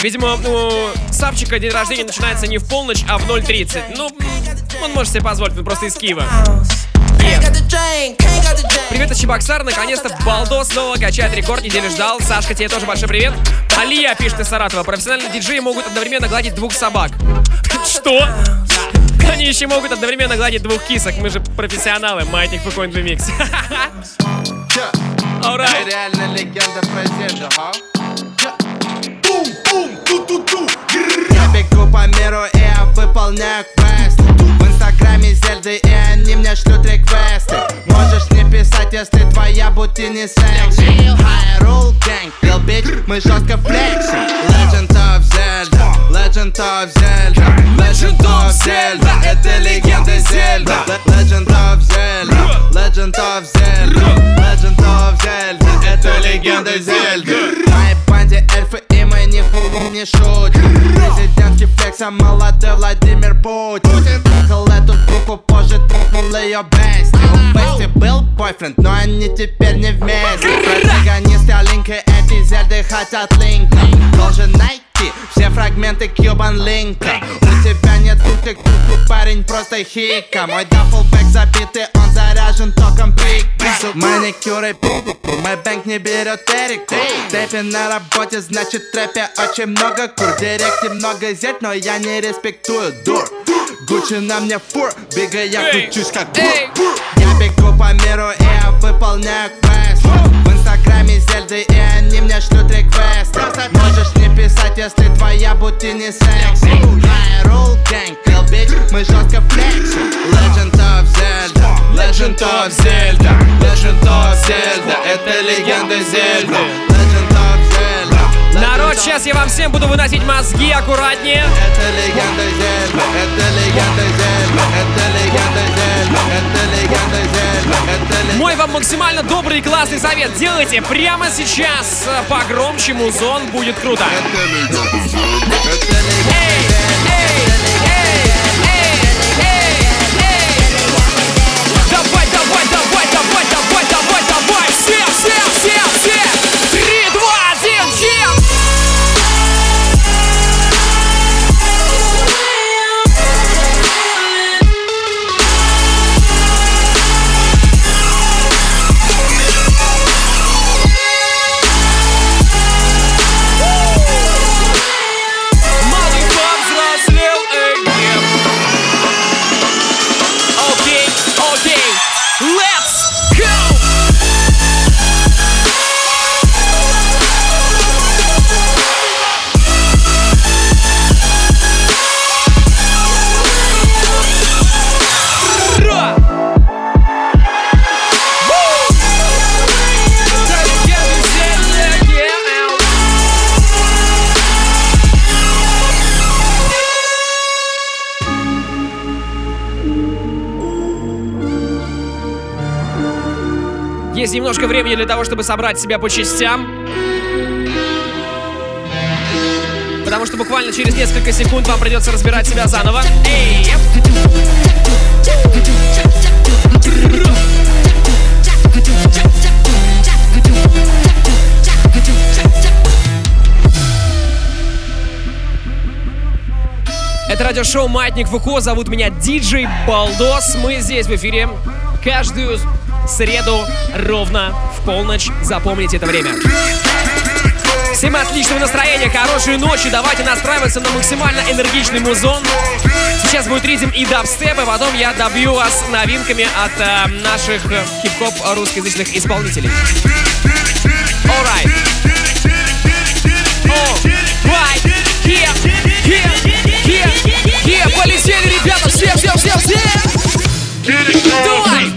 Speaker 4: Видимо, у Савчика день рождения начинается не в полночь, а в 0.30. Ну, он может себе позволить, он просто из Киева. Привет из Чебоксар, наконец-то Балдос снова качает рекорд, неделю ждал. Сашка, тебе тоже большой привет. Алия пишет из Саратова. Профессиональные диджеи могут одновременно гладить двух собак. Что? Они еще могут одновременно гладить двух кисок. Мы же профессионалы. Маятник Фукоин Микс. Alright.
Speaker 31: Реально легенда презента, ха?
Speaker 30: Бум, бум, ту-ту-ту
Speaker 31: Я бегу по миру и я выполняю квест В инстаграме Зельды и они мне шлют реквесты Можешь не писать, если твоя бути не секси Hyrule Gang, Real Bitch, мы жестко флексим Legend of Zelda, Legend of Zelda. Legend of Zelda, это легенда Зельда. Legend of Zelda, Legend of Zelda. Legend of Zelda, это легенда Зельда моей банде эльфы и мы не фу- не шутим Президентский флекс, а молодой Владимир Путин. Трахал эту группу, позже трахнул ее бести У Бести был бойфренд, но они теперь не вместе. Протагонисты Алинка, эти зельды хотят линка Должен найти все фрагменты Кьюбан Линка. У тебя нет тутик, тут парень просто хика. Мой даффлбэк забитый, он заряжен током пик Маникюры, мой бэнк не берет эрику Тэпи на работе, значит в трэпе очень много кур. Директе много зет, но я не респектую. Дур Гуччи на мне фур, бегая я кручусь как бур Я бегу по миру и я выполняю квест. В инстаграме Зельды и они мне шлют реквесты Можешь не писать, если твоя бути не секси Hyrule Gang, Kill Bitch, мы жестко флексим Legend of Zelda, Legend of Zelda Legend of Zelda, это легенда Zelda
Speaker 4: Народ, сейчас я вам всем буду выносить мозги аккуратнее.
Speaker 31: Это легенда Зельда, это легенда Зельда Это легенда Зельда, это легенда Зельда Это легенда
Speaker 4: Мой вам максимально добрый и классный совет. Делайте прямо сейчас э, погромче музон, будет круто. Давай, осталось немножко времени для того, чтобы собрать себя по частям. Потому что буквально через несколько секунд вам придется разбирать себя заново. Эй, Это радиошоу «Маятник Вухо». Зовут меня Диджей Балдос. Мы здесь в эфире каждую среду ровно в полночь. Запомните это время. Всем отличного настроения, хорошей ночи. Давайте настраиваться на максимально энергичный музон. Сейчас будет ритм и дабстеп, и потом я добью вас новинками от э, наших э, хип-хоп русскоязычных исполнителей. Alright. Alright. Yeah, yeah, yeah, yeah, yeah. Полетели, ребята, все, все, все, все. Давай.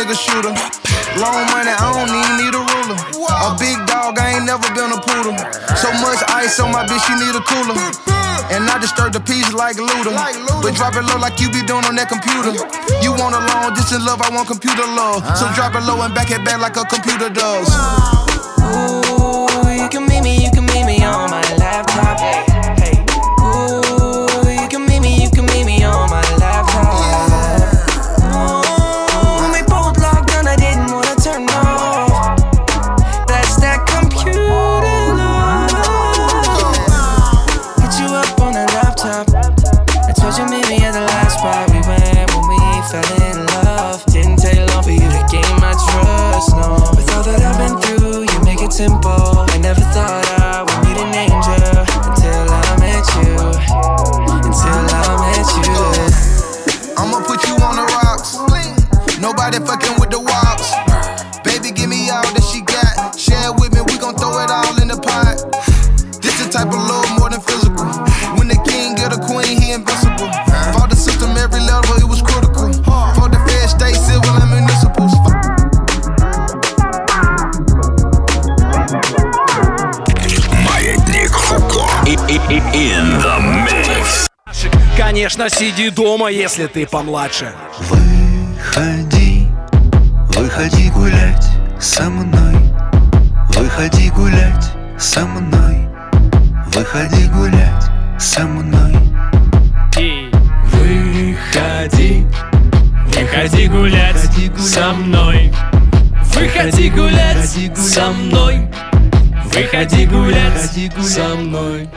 Speaker 22: nigga shooter. Long money, I don't even need a ruler. A big dog, I ain't never been a poodle. So much ice on my bitch, she need a cooler. And I disturb the peace like Luda. But drop it low like you be doing on that computer. You want a long distance love, I want computer love. So drop it low and back it back like a computer does.
Speaker 7: Ooh.
Speaker 32: Конечно, сиди дома, если ты помладше.
Speaker 33: Выходи, выходи гулять со мной Выходи гулять со мной Выходи гулять со мной
Speaker 34: Выходи, выходи гулять со мной. Выходи гулять со мной. Выходи гулять со мной.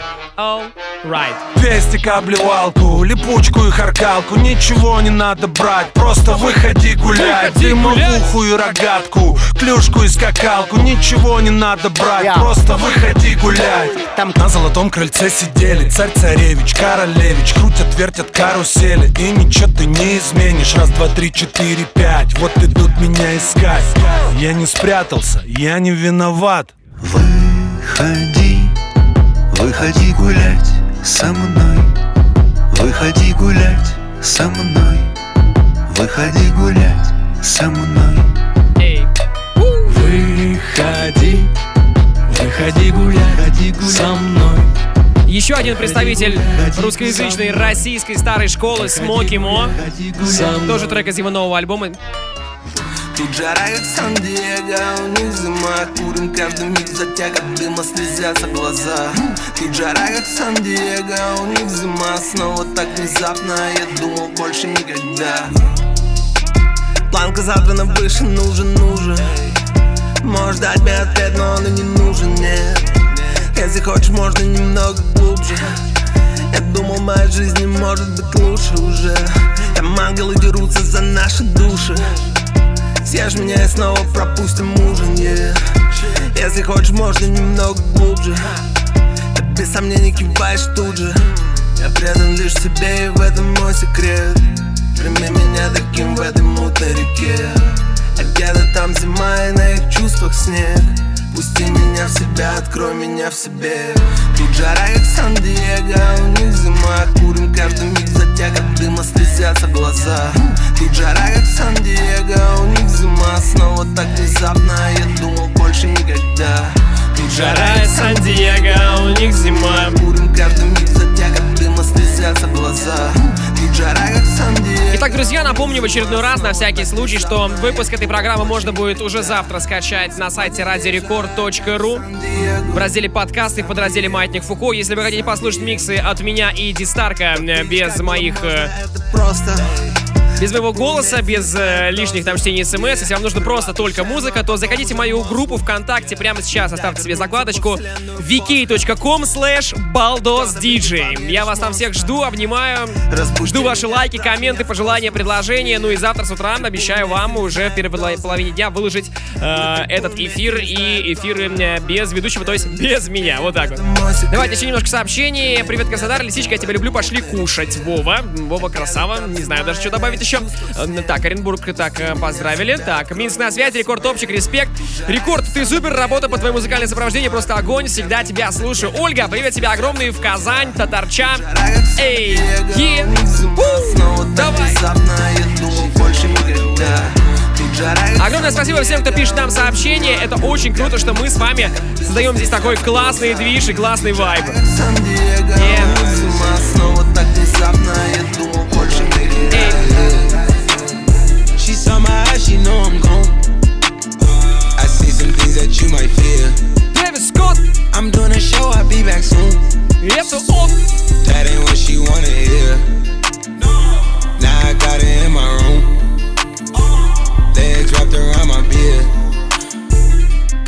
Speaker 4: Right.
Speaker 22: Пестик, обливалку, липучку и харкалку. Ничего не надо брать, просто выходи гулять. Дымовуху и рогатку, клюшку и скакалку. Ничего не надо брать, просто выходи гулять. Там на золотом крыльце сидели царь царевич, королевич. Крутят, вертят карусели и ничего ты не изменишь. Раз, два, три, четыре, пять, вот идут меня искать. Я не спрятался, я не виноват.
Speaker 33: Выходи, выходи гулять со мной Выходи гулять со мной Выходи гулять со мной
Speaker 34: Выходи, выходи гулять со мной.
Speaker 4: Еще один представитель русскоязычной российской старой школы Смоки Мо. Тоже трек из его нового альбома.
Speaker 10: Тут жара, как Сан-Диего, у них зима Курим каждый миг затяга дыма, слезятся глаза. Тут жара, как Сан-Диего, у них зима Снова так внезапно, я думал больше никогда. Планка задрана выше, нужен, нужен. Можешь дать мне ответ, но он и не нужен, нет. Если хочешь, можно немного глубже. Я думал, моя жизнь не может быть лучше уже. Там ангелы дерутся за наши души Съешь меня и снова пропустим ужин, yeah. Если хочешь, можно немного глубже. Ты без сомнений киваешь тут же. Я предан лишь себе и в этом мой секрет. Прими меня таким в этой мутной реке. А где-то там зима и на их чувствах снег. Пусти меня в себя, открой меня в себе. Тут жара, как Сан-Диего, у них зима. Курим каждый миг затяга дыма, слезятся глаза. Тут жара, как Сан-Диего, у них зима. Снова так внезапно, я думал больше никогда. Тут
Speaker 34: Жара из Сан-Диего, у них зима.
Speaker 4: Друзья, напомню в очередной раз, на всякий случай, что выпуск этой программы можно будет уже завтра скачать на сайте радиорекорд.ру в разделе подкасты в подразделе Маятник Фуко. Если вы хотите послушать миксы от меня и Дистарка э, без моих... без моего голоса, без э, лишних там чтений смс, если вам нужна просто только музыка, то заходите в мою группу ВКонтакте прямо сейчас, оставьте себе закладочку vk.com slash baldosdj. Я вас там всех жду, обнимаю, жду ваши лайки, комменты, пожелания, предложения. Ну и завтра с утра обещаю вам уже в первой половине дня выложить э, этот эфир и эфиры э, без ведущего, то есть без меня. Вот так вот. Давайте еще немножко сообщений. Привет, Краснодар, Лисичка, я тебя люблю, пошли кушать. Вова, Вова красава, не знаю даже, что добавить еще. Э, Так, Оренбург, так, э, поздравили. Так, Минск на связи, рекорд топчик, респект. Рекорд, ты супер, работа по твоему музыкальное сопровождение, просто огонь, всегда тебя слушаю. Ольга, привет тебе огромный в Казань, Татарча. Эй, е, давай. Огромное спасибо всем, кто пишет нам сообщения. Это очень круто, что мы с вами создаем здесь такой классный движ и классный вайб. Yeah.
Speaker 19: she know I'm gone. I see some things that you might fear.
Speaker 4: Travis Scott.
Speaker 19: I'm doing a show, I'll be back soon.
Speaker 4: Yep, so off.
Speaker 19: That ain't what she wanna hear. No. Now I got it in my room. Legs wrapped around my beard.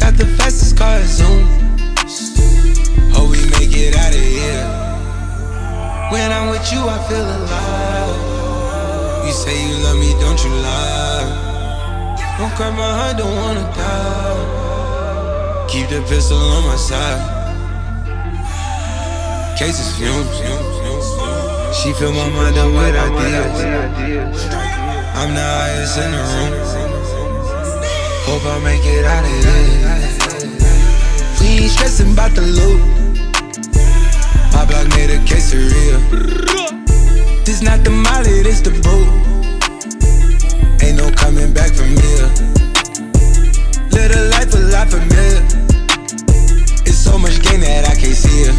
Speaker 19: Got the fastest car Zoom. Hope we make it out of here. When I'm with you, I feel alive. You say you love me, don't you lie? Don't cry my heart, don't wanna die. Keep the pistol on my side. Cases fumes. She fill my mind up with ideas. I'm the highest in the room. Hope I make it out of here. We ain't stressing about the loot. My block made a quesadilla. This not the molly, this the boot. ain't no coming back from here. Live the life a lot familiar. It's so much gain that I can't see it.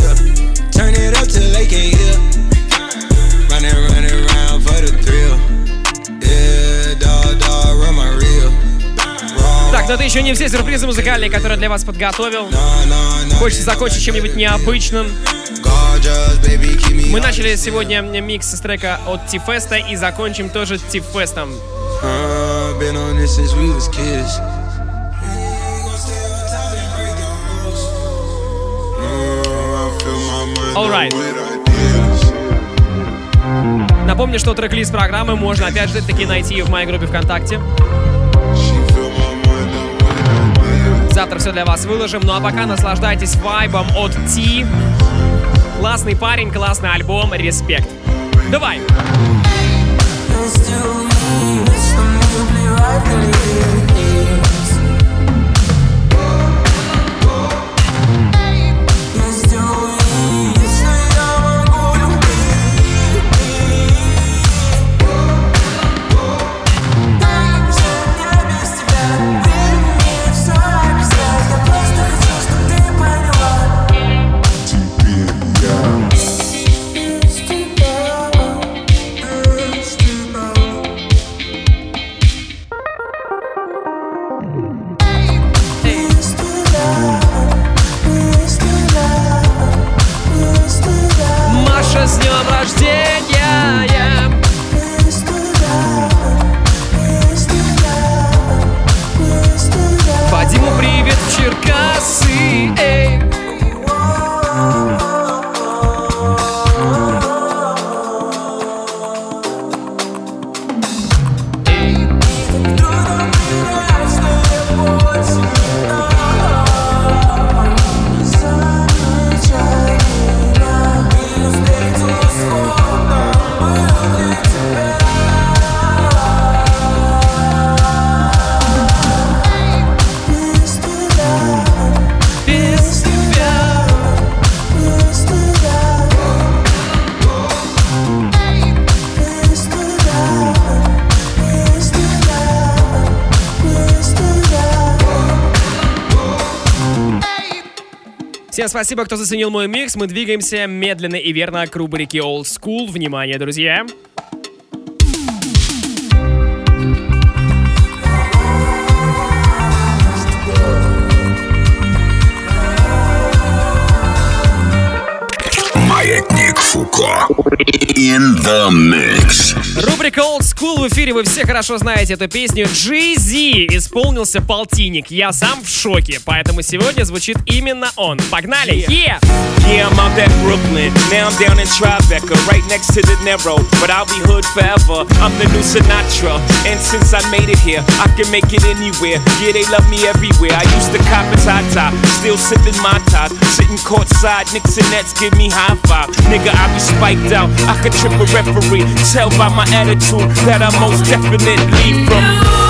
Speaker 19: Yeah. Turn it up till they can't hear. Running, running around for the thrill. Yeah, dog, dog, run my reel. Так,
Speaker 4: но это еще не все сюрпризы музыкальные, которые для вас подготовил. Хочется закончить чем-нибудь необычным. Мы начали сегодня микс с трека от Тифеста и закончим тоже Тифестом. Alright. Напомню, что трек-лист программы можно опять же таки найти в моей группе ВКонтакте. Завтра все для вас выложим. Ну а пока наслаждайтесь вайбом от Ти. Классный парень, классный альбом, респект. Давай! Всем спасибо, кто заценил мой микс. Мы двигаемся медленно и верно к рубрике Old School. Внимание, друзья!
Speaker 1: Маятник Фуко. In the.
Speaker 4: В эфире, вы все хорошо знаете эту песню. Jay-Z исполнился полтинник. Я сам в шоке, поэтому сегодня звучит именно он. Погнали! Yeah!
Speaker 2: Yeah, I'm out at Brooklyn. Now I'm down in Tribeca, right next to the Narrow. But I'll be hood forever. I'm the new Sinatra. And since I made it here, I can make it anywhere. Yeah, they love me everywhere. I used to cop a tie still sipping my top. Sitting courtside, Knicks and Nets give me high five. Nigga, I be spiked out. I could trip a referee. Tell by my attitude that I most definitely from.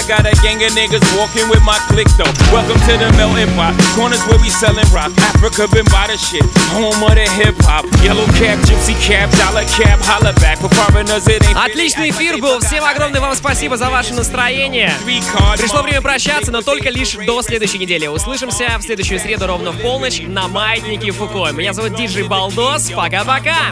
Speaker 2: I got a gang of niggas walking with my click though. Welcome to the melting pot. Corners where we selling rock. Africa been by the shit. Home of the hip hop. Yellow cap, gypsy cap, dollar cap, holla back. For foreigners, it ain't.
Speaker 4: Отличный эфир был. Всем огромное вам спасибо за ваше настроение. Пришло время прощаться, но только лишь до следующей недели. Услышимся в следующую среду ровно в полночь на Маятнике Фуко. Меня зовут Диджей Балдос. Пока-пока.